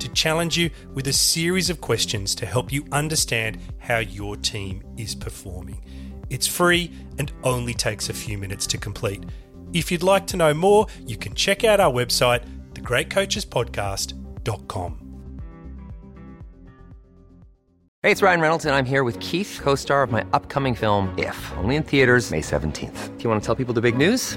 to challenge you with a series of questions to help you understand how your team is performing. It's free and only takes a few minutes to complete. If you'd like to know more, you can check out our website, thegreatcoachespodcast.com. Hey, it's Ryan Reynolds, and I'm here with Keith, co star of my upcoming film, If, only in theaters, May 17th. Do you want to tell people the big news?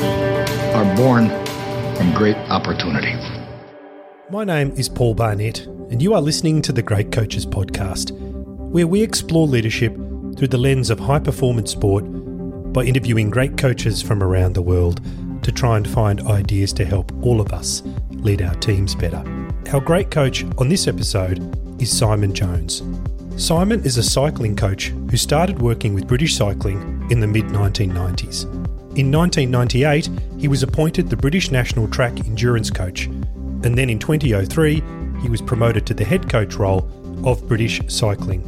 are born from great opportunity. My name is Paul Barnett, and you are listening to the Great Coaches Podcast, where we explore leadership through the lens of high performance sport by interviewing great coaches from around the world to try and find ideas to help all of us lead our teams better. Our great coach on this episode is Simon Jones. Simon is a cycling coach who started working with British Cycling in the mid 1990s. In 1998, he was appointed the British National Track Endurance Coach, and then in 2003, he was promoted to the head coach role of British Cycling.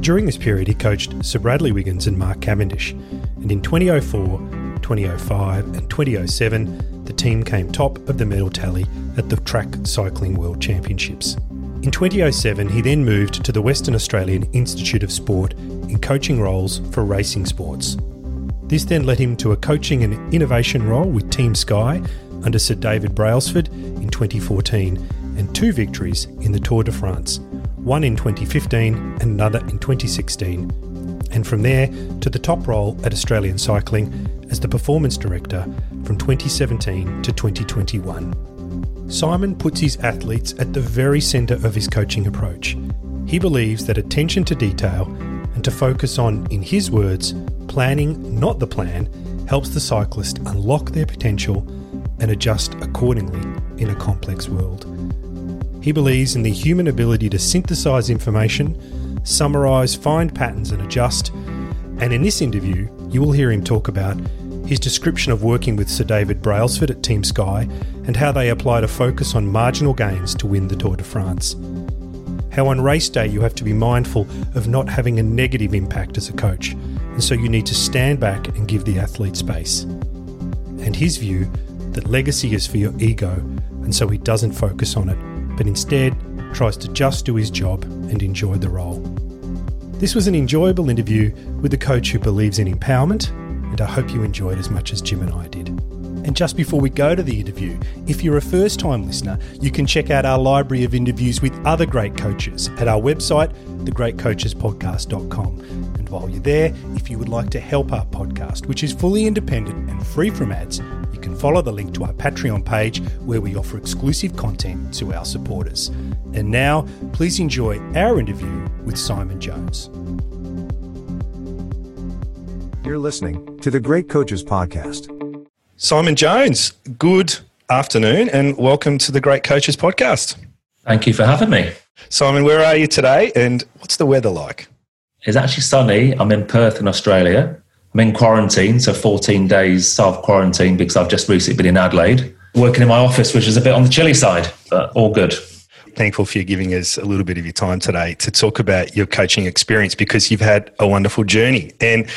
During this period, he coached Sir Bradley Wiggins and Mark Cavendish, and in 2004, 2005, and 2007, the team came top of the medal tally at the Track Cycling World Championships. In 2007, he then moved to the Western Australian Institute of Sport in coaching roles for racing sports. This then led him to a coaching and innovation role with Team Sky under Sir David Brailsford in 2014 and two victories in the Tour de France, one in 2015 and another in 2016. And from there to the top role at Australian Cycling as the Performance Director from 2017 to 2021. Simon puts his athletes at the very centre of his coaching approach. He believes that attention to detail and to focus on, in his words, planning, not the plan, helps the cyclist unlock their potential and adjust accordingly in a complex world. He believes in the human ability to synthesize information, summarize, find patterns, and adjust. And in this interview, you will hear him talk about his description of working with Sir David Brailsford at Team Sky and how they applied a focus on marginal gains to win the Tour de France. How on race day you have to be mindful of not having a negative impact as a coach, and so you need to stand back and give the athlete space. And his view that legacy is for your ego, and so he doesn't focus on it, but instead tries to just do his job and enjoy the role. This was an enjoyable interview with a coach who believes in empowerment, and I hope you enjoyed as much as Jim and I did. And just before we go to the interview, if you're a first time listener, you can check out our library of interviews with other great coaches at our website, thegreatcoachespodcast.com. And while you're there, if you would like to help our podcast, which is fully independent and free from ads, you can follow the link to our Patreon page where we offer exclusive content to our supporters. And now, please enjoy our interview with Simon Jones. You're listening to the Great Coaches Podcast. Simon Jones, good afternoon and welcome to the Great Coaches Podcast. Thank you for having me. Simon, where are you today and what's the weather like? It's actually sunny. I'm in Perth in Australia. I'm in quarantine, so 14 days self quarantine because I've just recently been in Adelaide, working in my office, which is a bit on the chilly side, but all good thankful for you giving us a little bit of your time today to talk about your coaching experience because you've had a wonderful journey. And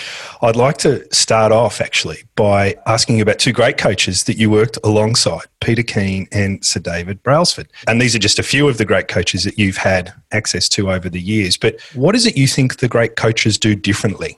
I'd like to start off actually by asking you about two great coaches that you worked alongside, Peter Keen and Sir David Brailsford. And these are just a few of the great coaches that you've had access to over the years. But what is it you think the great coaches do differently?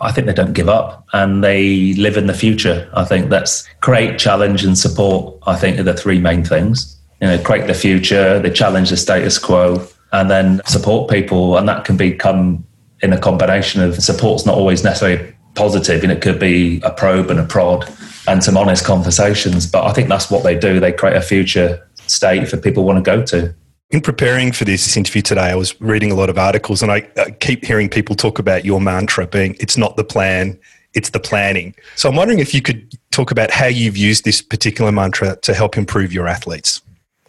I think they don't give up and they live in the future. I think that's create, challenge, and support. I think are the three main things you know, create the future, they challenge the status quo, and then support people. And that can become in a combination of support's not always necessarily positive, and it could be a probe and a prod and some honest conversations. But I think that's what they do. They create a future state for people want to go to. In preparing for this interview today, I was reading a lot of articles and I, I keep hearing people talk about your mantra being it's not the plan, it's the planning. So I'm wondering if you could talk about how you've used this particular mantra to help improve your athletes.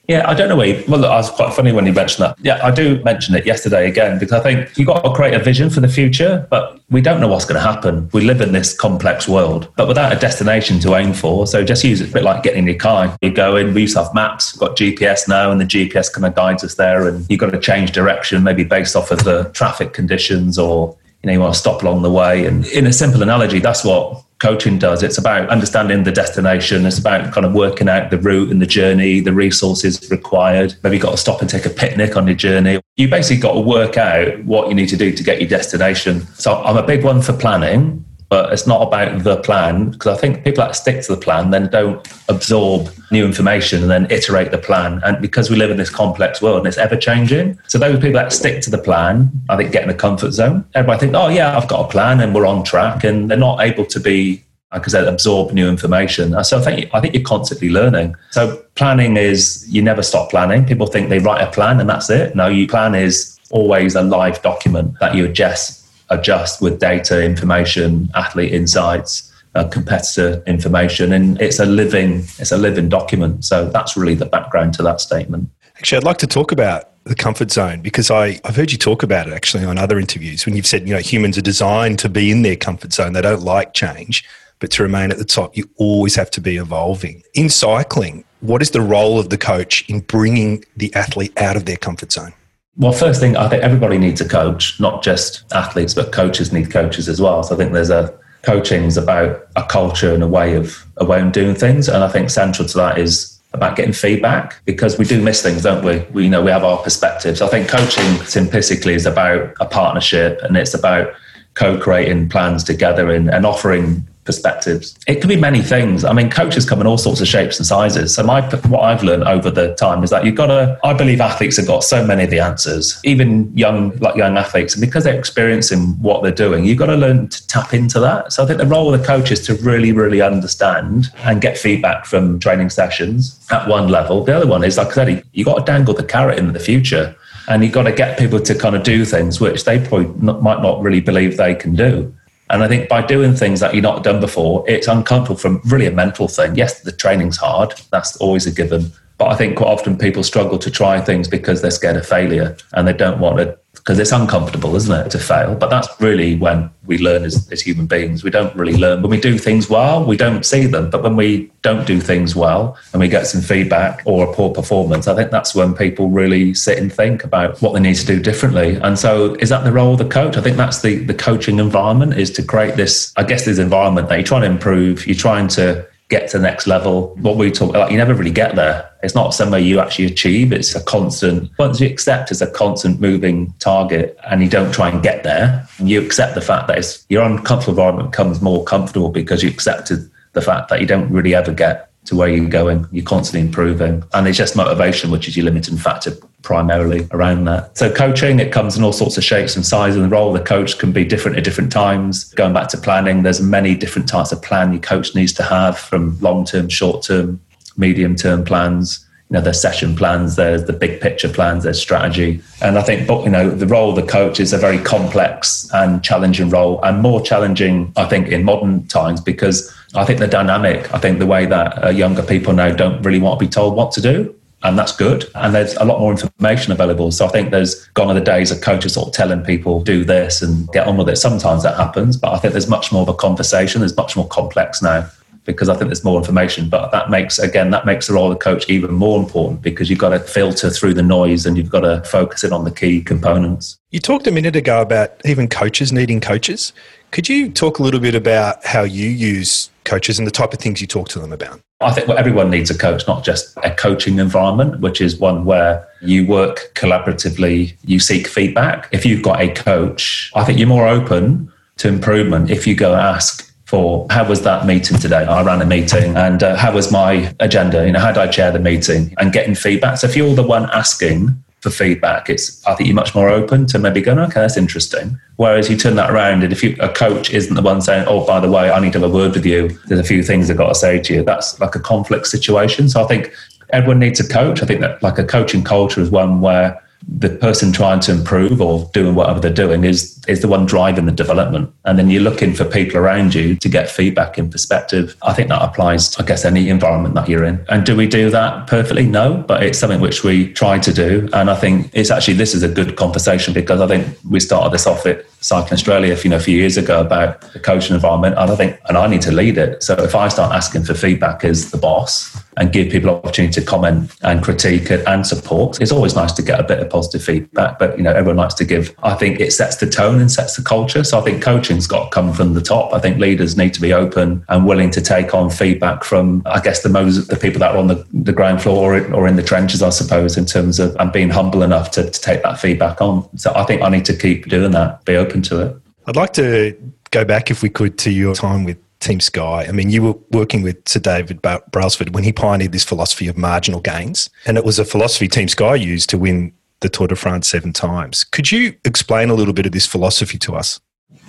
Yeah, I don't know where. Well, look, I was quite funny when you mentioned that. Yeah, I do mention it yesterday again because I think you've got to create a vision for the future, but we don't know what's going to happen. We live in this complex world, but without a destination to aim for. So just use it a bit like getting in your car. You go in, we used to have maps, we've got GPS now, and the GPS kind of guides us there, and you've got to change direction, maybe based off of the traffic conditions or you know you want to stop along the way and in a simple analogy that's what coaching does. It's about understanding the destination. It's about kind of working out the route and the journey, the resources required. Maybe you've got to stop and take a picnic on your journey. You basically got to work out what you need to do to get your destination. So I'm a big one for planning, but it's not about the plan because I think people that stick to the plan then don't absorb new information and then iterate the plan. And because we live in this complex world and it's ever changing, so those people that stick to the plan, I think get in a comfort zone. Everybody think, oh yeah, I've got a plan and we're on track, and they're not able to be I said, absorb new information. So I think I think you're constantly learning. So planning is you never stop planning. People think they write a plan and that's it. No, you plan is always a live document that you adjust adjust with data, information, athlete insights, uh, competitor information, and it's a living it's a living document. So that's really the background to that statement. Actually, I'd like to talk about the comfort zone because I, I've heard you talk about it actually on other interviews when you've said you know humans are designed to be in their comfort zone. They don't like change, but to remain at the top, you always have to be evolving. In cycling, what is the role of the coach in bringing the athlete out of their comfort zone? Well, first thing, I think everybody needs a coach, not just athletes, but coaches need coaches as well. So I think there's a coaching is about a culture and a way of a way of doing things, and I think central to that is about getting feedback because we do miss things, don't we? We you know we have our perspectives. I think coaching simplistically is about a partnership, and it's about co-creating plans together and, and offering perspectives. It could be many things. I mean, coaches come in all sorts of shapes and sizes. So my what I've learned over the time is that you've got to. I believe athletes have got so many of the answers, even young like young athletes, and because they're experiencing what they're doing, you've got to learn to tap into that. So I think the role of the coach is to really, really understand and get feedback from training sessions at one level. The other one is like I said, you've got to dangle the carrot in the future and you've got to get people to kind of do things which they probably not, might not really believe they can do. And I think by doing things that you've not done before, it's uncomfortable from really a mental thing. Yes, the training's hard. That's always a given. But I think quite often people struggle to try things because they're scared of failure and they don't want to because it's uncomfortable, isn't it, to fail? But that's really when we learn as, as human beings. We don't really learn. When we do things well, we don't see them. But when we don't do things well and we get some feedback or a poor performance, I think that's when people really sit and think about what they need to do differently. And so is that the role of the coach? I think that's the, the coaching environment is to create this, I guess, this environment that you're trying to improve, you're trying to get to the next level. What we talk about, you never really get there. It's not somewhere you actually achieve. It's a constant, once you accept it's a constant moving target and you don't try and get there, you accept the fact that your uncomfortable environment becomes more comfortable because you accepted the fact that you don't really ever get to where you're going. You're constantly improving. And it's just motivation, which is your limiting factor primarily around that. So coaching, it comes in all sorts of shapes and sizes. And the role of the coach can be different at different times. Going back to planning, there's many different types of plan your coach needs to have from long term, short term, medium term plans. You know, there's session plans, there's the big picture plans, there's strategy. And I think, but you know, the role of the coach is a very complex and challenging role and more challenging, I think, in modern times because I think the dynamic, I think the way that uh, younger people now don't really want to be told what to do and that's good. And there's a lot more information available. So I think there's gone are the days of coaches sort of telling people do this and get on with it. Sometimes that happens, but I think there's much more of a conversation. There's much more complex now because I think there's more information. But that makes again that makes the role of the coach even more important because you've got to filter through the noise and you've got to focus in on the key components. You talked a minute ago about even coaches needing coaches. Could you talk a little bit about how you use coaches and the type of things you talk to them about? I think well, everyone needs a coach, not just a coaching environment, which is one where you work collaboratively, you seek feedback. If you've got a coach, I think you're more open to improvement if you go ask for how was that meeting today? I ran a meeting and uh, how was my agenda? You know, how did I chair the meeting and getting feedback? So if you're the one asking for feedback, it's I think you're much more open to maybe going, okay, that's interesting. Whereas you turn that around, and if you, a coach isn't the one saying, oh, by the way, I need to have a word with you. There's a few things I've got to say to you. That's like a conflict situation. So I think everyone needs a coach. I think that like a coaching culture is one where the person trying to improve or doing whatever they're doing is is the one driving the development. And then you're looking for people around you to get feedback and perspective. I think that applies to i guess any environment that you're in. And do we do that perfectly? No but it's something which we try to do. And i think it's actually this is a good conversation because i think we started this off at cycling australia you know a few years ago about the coaching environment. And i think and i need to lead it. So if i start asking for feedback as the boss and give people opportunity to comment and critique and support it's always nice to get a bit of positive feedback. But you know, everyone likes to give. I think it sets the tone and sets the culture. So I think coaching's got to come from the top. I think leaders need to be open and willing to take on feedback from, I guess, the most the people that are on the, the ground floor or, or in the trenches, I suppose, in terms of and being humble enough to, to take that feedback on. So I think I need to keep doing that. Be open to it. I'd like to go back, if we could, to your time with Team Sky. I mean, you were working with Sir David Brailsford when he pioneered this philosophy of marginal gains. And it was a philosophy Team Sky used to win the Tour de France seven times. Could you explain a little bit of this philosophy to us?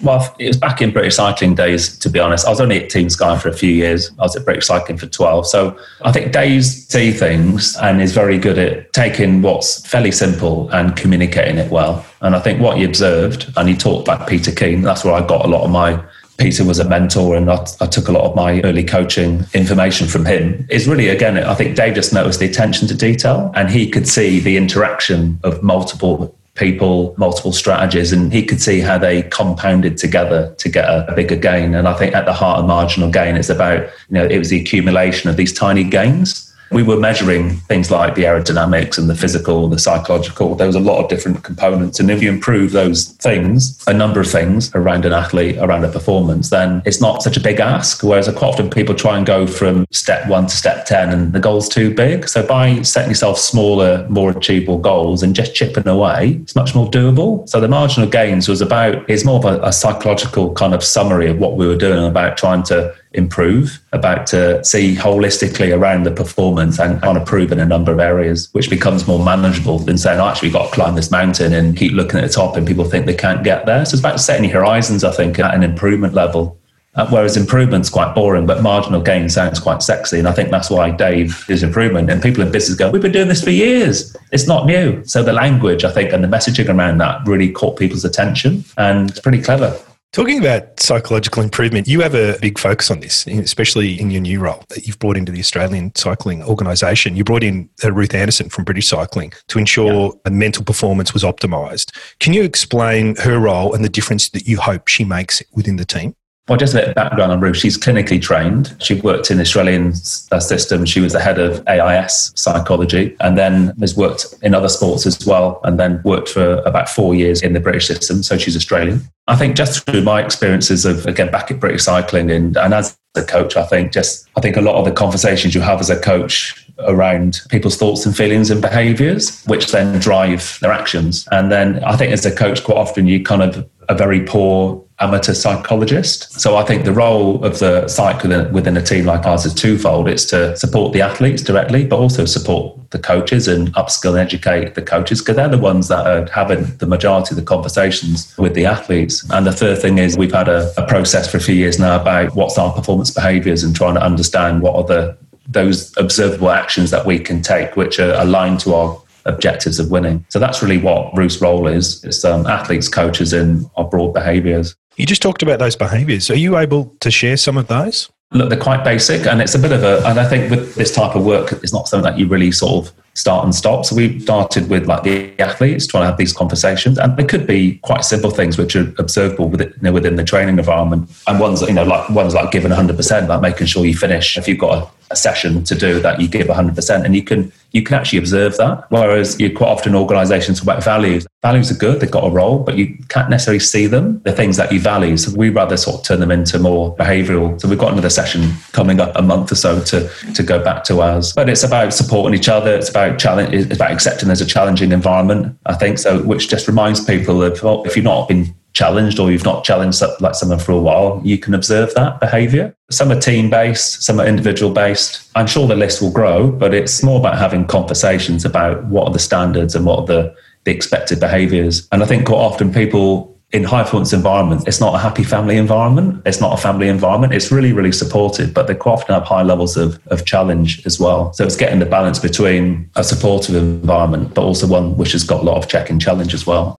Well, it was back in British cycling days, to be honest. I was only at Team Sky for a few years. I was at British Cycling for 12. So I think Dave's see things and is very good at taking what's fairly simple and communicating it well. And I think what he observed, and he talked about Peter Keen, that's where I got a lot of my Peter was a mentor and I, I, took a lot of my early coaching information from him is really, again, I think Dave just noticed the attention to detail and he could see the interaction of multiple people, multiple strategies, and he could see how they compounded together to get a, a bigger gain. And I think at the heart of marginal gain, it's about, you know, it was the accumulation of these tiny gains we were measuring things like the aerodynamics and the physical, the psychological. There was a lot of different components. And if you improve those things, a number of things around an athlete, around a performance, then it's not such a big ask. Whereas quite often people try and go from step one to step 10 and the goal's too big. So by setting yourself smaller, more achievable goals and just chipping away, it's much more doable. So the marginal gains was about, it's more of a, a psychological kind of summary of what we were doing about trying to improve, about to see holistically around the performance and kind in a number of areas, which becomes more manageable than saying, oh, actually, we've got to climb this mountain and keep looking at the top and people think they can't get there. So it's about setting the horizons, I think, at an improvement level. Uh, whereas improvement's quite boring, but marginal gain sounds quite sexy. And I think that's why Dave is improvement. And people in business go, we've been doing this for years. It's not new. So the language, I think, and the messaging around that really caught people's attention and it's pretty clever. Talking about psychological improvement, you have a big focus on this, especially in your new role that you've brought into the Australian Cycling Organisation. You brought in uh, Ruth Anderson from British Cycling to ensure yeah. mental performance was optimised. Can you explain her role and the difference that you hope she makes within the team? Well, just a bit of background on Ruth. She's clinically trained. She worked in the Australian uh, system. She was the head of AIS psychology and then has worked in other sports as well and then worked for about four years in the British system. So she's Australian. I think just through my experiences of, again, back at British Cycling and, and as a coach, I think just, I think a lot of the conversations you have as a coach around people's thoughts and feelings and behaviors, which then drive their actions. And then I think as a coach, quite often you kind of a very poor amateur psychologist. So I think the role of the psych within, within a team like ours is twofold. It's to support the athletes directly, but also support the coaches and upskill and educate the coaches because they're the ones that are having the majority of the conversations with the athletes. And the third thing is we've had a, a process for a few years now about what's our performance behaviors and trying to understand what are the those observable actions that we can take, which are aligned to our objectives of winning. So that's really what Ruth's role is. It's um, athletes, coaches and our broad behaviours. You just talked about those behaviours. Are you able to share some of those? Look, they're quite basic, and it's a bit of a. And I think with this type of work, it's not something that you really sort of start and stop. So we started with like the athletes trying to have these conversations, and they could be quite simple things which are observable within, you know, within the training environment, and ones you know like ones like giving 100 percent, like making sure you finish if you've got a, a session to do that you give 100 percent, and you can you can actually observe that. Whereas you quite often organisations about values. Values are good; they've got a role, but you can't necessarily see them. The things that you value, so we rather sort of turn them into more behavioural. So we've got another session coming up a month or so to to go back to ours, but it's about supporting each other. It's about challenge. It's about accepting there's a challenging environment. I think so, which just reminds people of well, if you've not been challenged or you've not challenged like someone for a while, you can observe that behavior. Some are team based, some are individual based. I'm sure the list will grow, but it's more about having conversations about what are the standards and what are the, the expected behaviors. And I think quite often people in high performance environments, it's not a happy family environment. It's not a family environment. It's really, really supportive, but they quite often have high levels of, of challenge as well. So it's getting the balance between a supportive environment, but also one which has got a lot of check and challenge as well.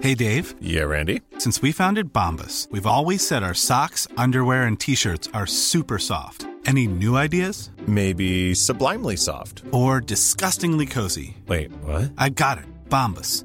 Hey, Dave. Yeah, Randy. Since we founded Bombas, we've always said our socks, underwear, and t shirts are super soft. Any new ideas? Maybe sublimely soft. Or disgustingly cozy. Wait, what? I got it. Bombas.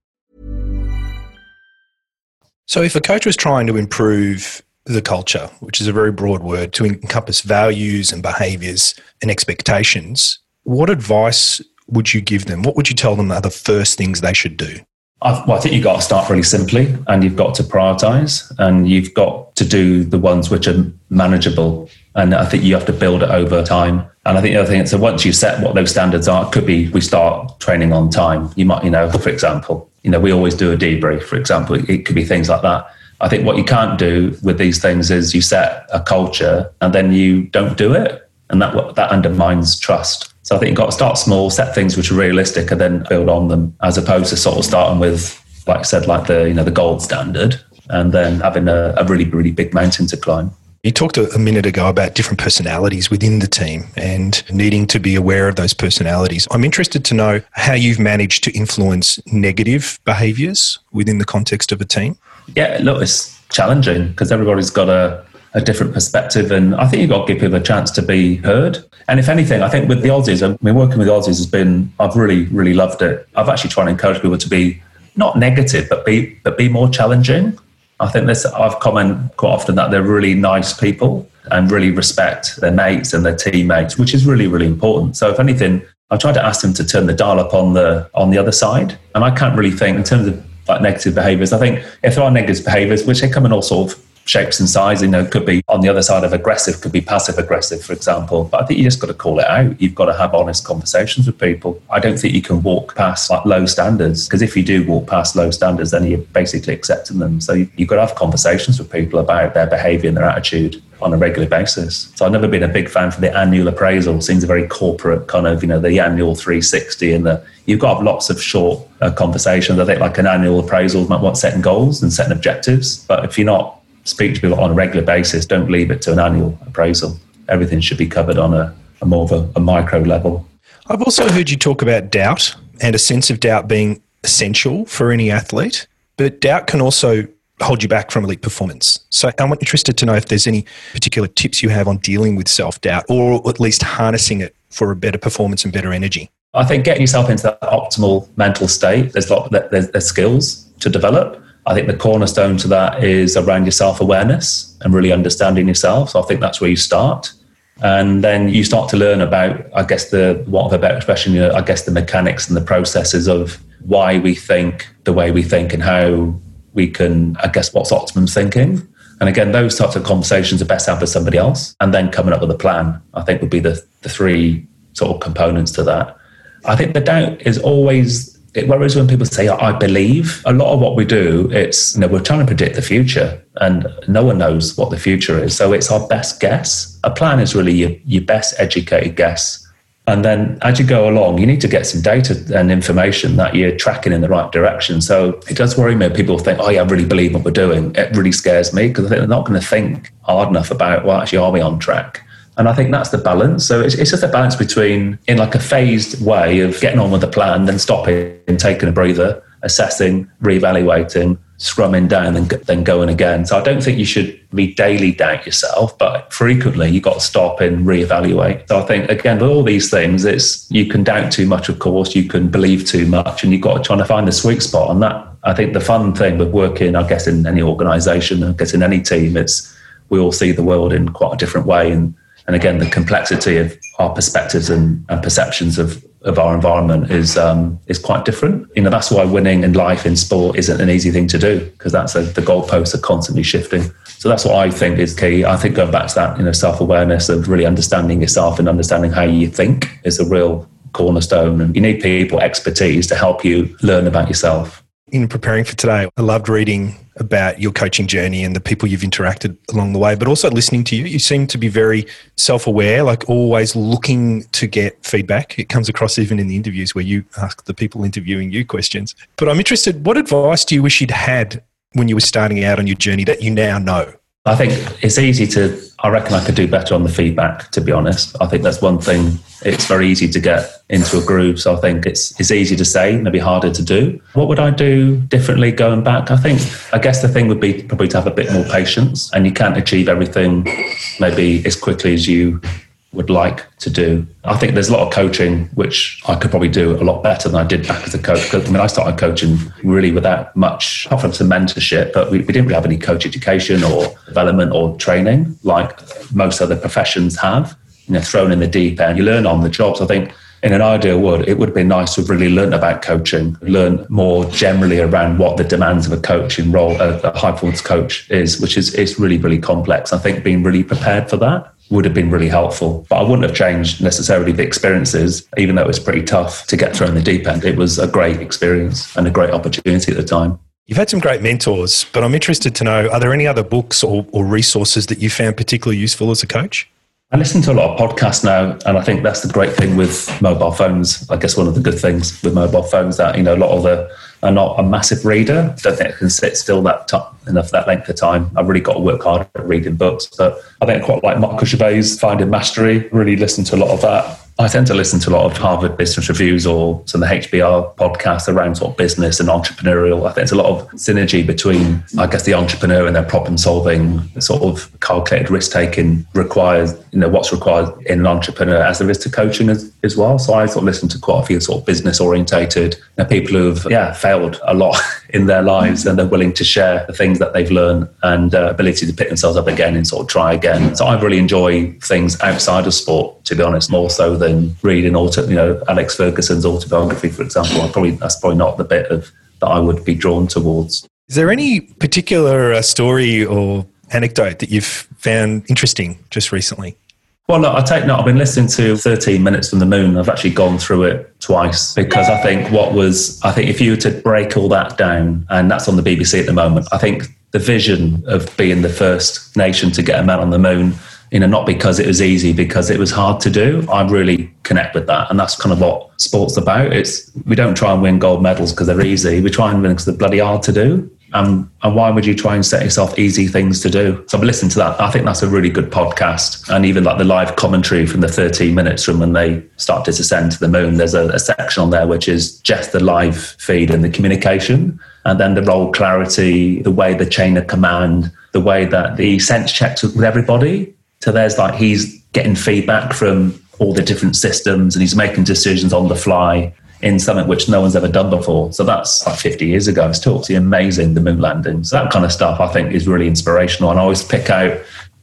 So if a coach was trying to improve the culture, which is a very broad word to encompass values and behaviors and expectations, what advice would you give them? What would you tell them are the first things they should do? I, well, I think you've got to start really simply and you've got to prioritize and you've got to do the ones which are manageable. And I think you have to build it over time. And I think the other thing is, so once you set what those standards are, it could be we start training on time. You might, you know, for example, you know, we always do a debrief, for example. It could be things like that. I think what you can't do with these things is you set a culture and then you don't do it. And that, that undermines trust. So I think you've got to start small, set things which are realistic, and then build on them, as opposed to sort of starting with, like I said, like the you know the gold standard, and then having a, a really really big mountain to climb. You talked a minute ago about different personalities within the team and needing to be aware of those personalities. I'm interested to know how you've managed to influence negative behaviors within the context of a team. Yeah, look, it's challenging because everybody's got a a different perspective. And I think you've got to give people a chance to be heard. And if anything, I think with the Aussies, I mean, working with Aussies has been, I've really, really loved it. I've actually tried to encourage people to be not negative, but be, but be more challenging. I think this, I've commented quite often that they're really nice people and really respect their mates and their teammates, which is really, really important. So if anything, I tried to ask them to turn the dial up on the on the other side. And I can't really think in terms of like negative behaviours. I think if there are negative behaviours, which they come in all sort of shapes and sizes. You know, could be on the other side of aggressive, could be passive aggressive, for example. But I think you just got to call it out. You've got to have honest conversations with people. I don't think you can walk past like low standards because if you do walk past low standards, then you're basically accepting them. So you've got to have conversations with people about their behaviour and their attitude on a regular basis. So I've never been a big fan for the annual appraisal. Seems a very corporate kind of, you know, the annual 360 and the you've got lots of short uh, conversations. I think like an annual appraisal might want setting goals and setting objectives. But if you're not speak to people on a regular basis. Don't leave it to an annual appraisal. Everything should be covered on a, a more of a, a micro level. I've also heard you talk about doubt and a sense of doubt being essential for any athlete, but doubt can also hold you back from elite performance. So I'm interested to know if there's any particular tips you have on dealing with self doubt or at least harnessing it for a better performance and better energy. I think getting yourself into that optimal mental state, there's, lot, there's, there's skills to develop I think the cornerstone to that is around your self awareness and really understanding yourself. So I think that's where you start. And then you start to learn about, I guess, the what of a better expression, I guess the mechanics and the processes of why we think the way we think and how we can, I guess, what's optimum thinking. And again, those types of conversations are best had with somebody else. And then coming up with a plan, I think would be the, the three sort of components to that. I think the doubt is always it worries when people say I believe. A lot of what we do, it's you know, we're trying to predict the future and no one knows what the future is. So it's our best guess. A plan is really your, your best educated guess. And then as you go along, you need to get some data and information that you're tracking in the right direction. So it does worry me. People think, oh, yeah, I really believe what we're doing. It really scares me because I think they're not going to think hard enough about, well, actually, are we on track? And I think that's the balance. So it's, it's just a balance between, in like a phased way of getting on with the plan, then stopping, and taking a breather, assessing, reevaluating, scrumming down, and then going again. So I don't think you should be daily doubt yourself, but frequently you've got to stop and reevaluate. So I think again with all these things, it's you can doubt too much, of course, you can believe too much, and you've got to try to find the sweet spot. And that I think the fun thing with working, I guess, in any organisation, I guess in any team, it's we all see the world in quite a different way and and again, the complexity of our perspectives and, and perceptions of, of our environment is um, is quite different. You know, that's why winning in life in sport isn't an easy thing to do because that's a, the goalposts are constantly shifting. So that's what I think is key. I think going back to that, you know, self awareness of really understanding yourself and understanding how you think is a real cornerstone. And you need people expertise to help you learn about yourself in preparing for today, I loved reading about your coaching journey and the people you've interacted along the way, but also listening to you. You seem to be very self aware, like always looking to get feedback. It comes across even in the interviews where you ask the people interviewing you questions. But I'm interested, what advice do you wish you'd had when you were starting out on your journey that you now know? I think it's easy to, I reckon I could do better on the feedback, to be honest. I think that's one thing. It's very easy to get into a groove. So I think it's, it's easy to say, maybe harder to do. What would I do differently going back? I think, I guess the thing would be probably to have a bit more patience and you can't achieve everything maybe as quickly as you would like to do. I think there's a lot of coaching which I could probably do a lot better than I did back as a coach. I mean, I started coaching really without much, apart from some mentorship, but we, we didn't really have any coach education or development or training like most other professions have. You know, thrown in the deep end, you learn on the job. So I think in an ideal world, it would have been nice to have really learned about coaching, learn more generally around what the demands of a coaching role, a, a high performance coach is, which is, is really, really complex. I think being really prepared for that would have been really helpful. But I wouldn't have changed necessarily the experiences, even though it was pretty tough to get thrown the deep end. It was a great experience and a great opportunity at the time. You've had some great mentors, but I'm interested to know are there any other books or, or resources that you found particularly useful as a coach? I listen to a lot of podcasts now, and I think that's the great thing with mobile phones. I guess one of the good things with mobile phones that you know a lot of the are not a massive reader. I Don't think I can sit still that t- enough that length of time. I've really got to work hard at reading books, but I think I quite like Marcus Gervais' Finding Mastery. Really listen to a lot of that. I tend to listen to a lot of Harvard Business Reviews or some of the HBR podcasts around sort of business and entrepreneurial. I think there's a lot of synergy between, I guess, the entrepreneur and their problem solving, sort of calculated risk taking requires, you know, what's required in an entrepreneur as there is to coaching as, as well. So I sort of listen to quite a few sort of business orientated you know, people who've, yeah, failed a lot in their lives and they're willing to share the things that they've learned and uh, ability to pick themselves up again and sort of try again. So I really enjoy things outside of sport, to be honest, more so than reading auto, you know, Alex Ferguson's autobiography, for example. I probably that's probably not the bit of that I would be drawn towards. Is there any particular uh, story or anecdote that you've found interesting just recently? Well, no, I take no. I've been listening to 13 Minutes from the Moon. I've actually gone through it twice because I think what was, I think if you were to break all that down, and that's on the BBC at the moment, I think the vision of being the first nation to get a man on the moon, you know, not because it was easy, because it was hard to do. I really connect with that, and that's kind of what sports about. It's we don't try and win gold medals because they're easy. We try and win because they're bloody hard to do. Um, and why would you try and set yourself easy things to do? So I've listened to that. I think that's a really good podcast. And even like the live commentary from the 13 minutes from when they start to descend to the moon, there's a, a section on there which is just the live feed and the communication. And then the role clarity, the way the chain of command, the way that the sense checks with everybody. So there's like he's getting feedback from all the different systems and he's making decisions on the fly in something which no one's ever done before. So that's like 50 years ago. It's totally amazing, the moon landings. That kind of stuff I think is really inspirational. And I always pick out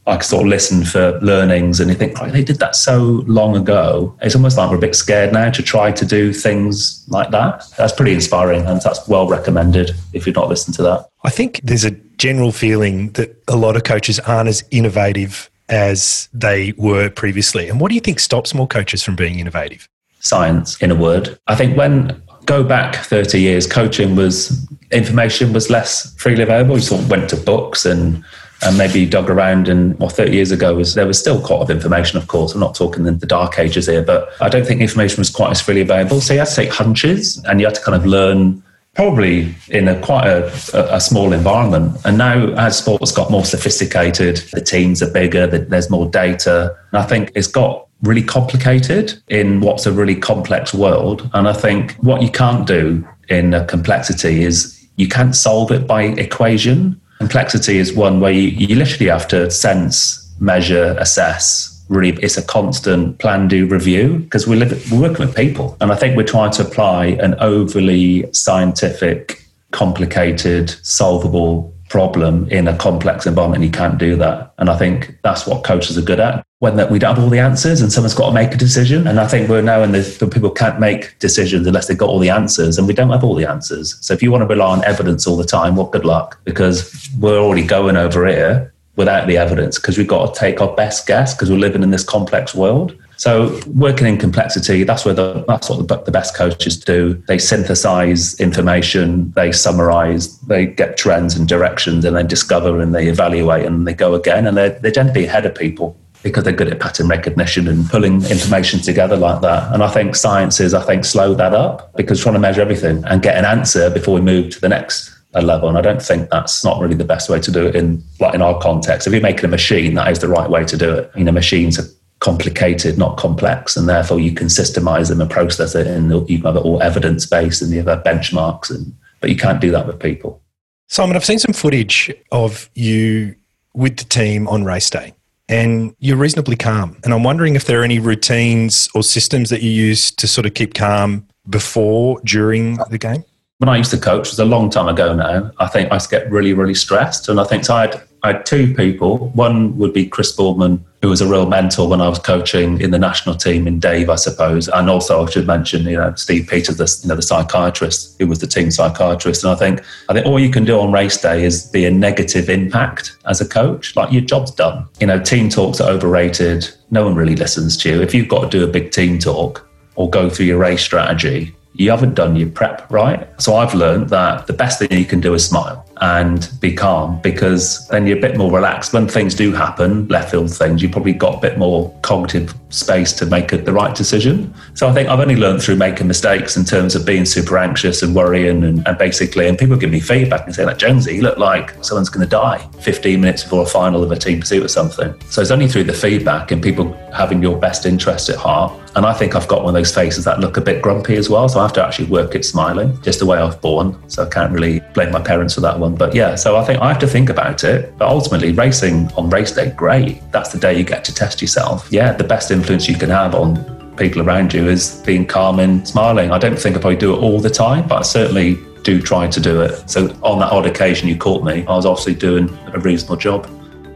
I sort of listen for learnings and you think, oh, they did that so long ago. It's almost like we're a bit scared now to try to do things like that. That's pretty inspiring and that's well recommended if you've not listened to that. I think there's a general feeling that a lot of coaches aren't as innovative as they were previously. And what do you think stops more coaches from being innovative? Science, in a word. I think when go back 30 years, coaching was information was less freely available. You sort of went to books and and maybe dug around and or 30 years ago was there was still quite of information of course i'm not talking the dark ages here but i don't think information was quite as freely available so you had to take hunches and you had to kind of learn probably in a quite a, a, small environment. And now, as sports got more sophisticated, the teams are bigger, there's more data. And I think it's got really complicated in what's a really complex world. And I think what you can't do in complexity is you can't solve it by equation. Complexity is one where you, you literally have to sense, measure, assess, really it's a constant plan do review because we live we're working with people. And i think we're trying to apply an overly scientific complicated solvable problem in a complex environment you can't do that. And i think that's what coaches are good at when we don't have all the answers and someone's got to make a decision. And i think we're now in the people can't make decisions unless they've got all the answers and we don't have all the answers. So if you want to rely on evidence all the time well good luck? Because we're already going over here without the evidence because we've got to take our best guess because we're living in this complex world. So working in complexity, that's where the, that's what the, the, best coaches do. They synthesize information, they summarize, they get trends and directions, and then discover and they evaluate and they go again. And they they tend to be ahead of people because they're good at pattern recognition and pulling information together like that. And I think sciences, I think, slow that up because trying to measure everything and get an answer before we move to the next a level. And I don't think that's not really the best way to do it in like in our context. If you're making a machine, that is the right way to do it. You know, machines are complicated, not complex, and therefore you can systemize them and process it, and you can have it all evidence based, and you have benchmarks, and but you can't do that with people. Simon, I've seen some footage of you with the team on race day, and you're reasonably calm. And I'm wondering if there are any routines or systems that you use to sort of keep calm before, during the game when I used to coach, it was a long time ago now, I think I used to get really, really stressed. And I think so I had, I had two people. One would be Chris Boardman, who was a real mentor when I was coaching in the national team in Dave, I suppose. And also I should mention, you know, Steve Peters, the, you know, the psychiatrist, who was the team psychiatrist. And I think, I think all you can do on race day is be a negative impact as a coach. Like your job's done. You know, team talks are overrated. No one really listens to you. If you've got to do a big team talk or go through your race strategy, you haven't done your prep right. So I've learned that the best thing you can do is smile and be calm because then you're a bit more relaxed. When things do happen, left field things, you probably got a bit more cognitive space to make the right decision. So I think I've only learned through making mistakes in terms of being super anxious and worrying and, and basically, and people give me feedback and say, like, Jonesy, you look like someone's going to die 15 minutes before a final of a team pursuit or something. So it's only through the feedback and people having your best interest at heart. And I think I've got one of those faces that look a bit grumpy as well. So I have to actually work at smiling, just the way I was born. So I can't really blame my parents for that But yeah, so I think I have to think about it. But ultimately, racing on race day, great. That's the day you get to test yourself. Yeah, the best influence you can have on people around you is being calm and smiling. I don't think I probably do it all the time, but I certainly do try to do it. So on that odd occasion you caught me, I was obviously doing a reasonable job.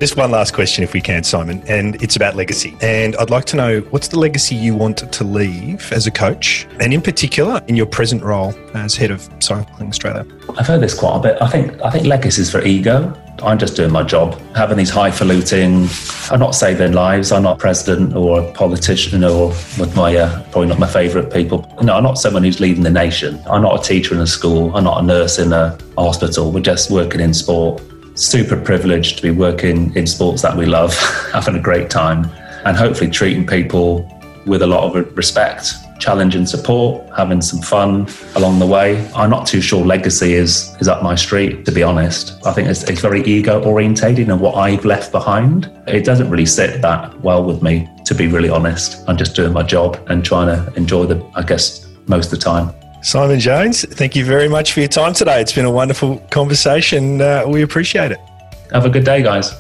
Just one last question, if we can, Simon, and it's about legacy. And I'd like to know what's the legacy you want to leave as a coach, and in particular in your present role as head of Cycling Australia. I've heard this quite a bit. I think I think legacy is for ego. I'm just doing my job, having these highfalutin. I'm not saving lives. I'm not president or a politician or with my uh, probably not my favourite people. No, I'm not someone who's leading the nation. I'm not a teacher in a school. I'm not a nurse in a hospital. We're just working in sport super privileged to be working in sports that we love, having a great time, and hopefully treating people with a lot of respect, challenge and support, having some fun along the way. I'm not too sure legacy is is up my street, to be honest. I think it's, it's very ego orientated and what I've left behind. It doesn't really sit that well with me, to be really honest. I'm just doing my job and trying to enjoy the, I guess, most of the time. Simon Jones, thank you very much for your time today. It's been a wonderful conversation. Uh, we appreciate it. Have a good day, guys.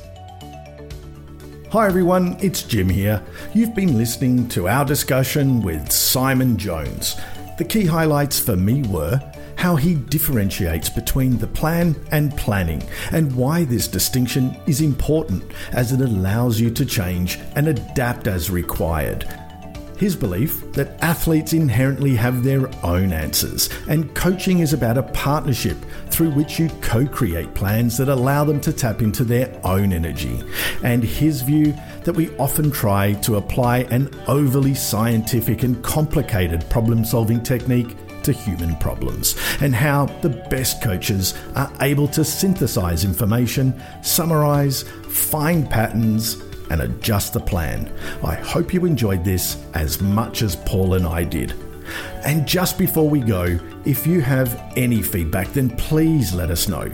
Hi, everyone, it's Jim here. You've been listening to our discussion with Simon Jones. The key highlights for me were how he differentiates between the plan and planning, and why this distinction is important as it allows you to change and adapt as required. His belief that athletes inherently have their own answers, and coaching is about a partnership through which you co create plans that allow them to tap into their own energy. And his view that we often try to apply an overly scientific and complicated problem solving technique to human problems, and how the best coaches are able to synthesize information, summarize, find patterns, and adjust the plan. I hope you enjoyed this as much as Paul and I did. And just before we go, if you have any feedback, then please let us know.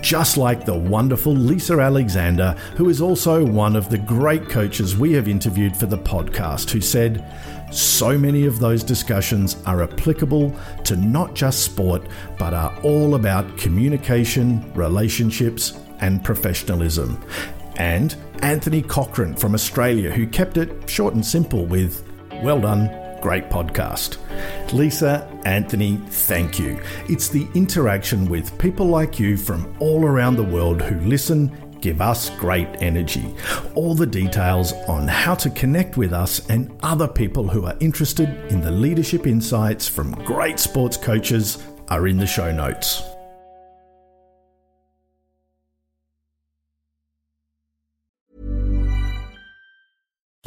Just like the wonderful Lisa Alexander, who is also one of the great coaches we have interviewed for the podcast, who said, so many of those discussions are applicable to not just sport, but are all about communication, relationships, and professionalism. And Anthony Cochran from Australia, who kept it short and simple with, Well done, great podcast. Lisa, Anthony, thank you. It's the interaction with people like you from all around the world who listen, give us great energy. All the details on how to connect with us and other people who are interested in the leadership insights from great sports coaches are in the show notes.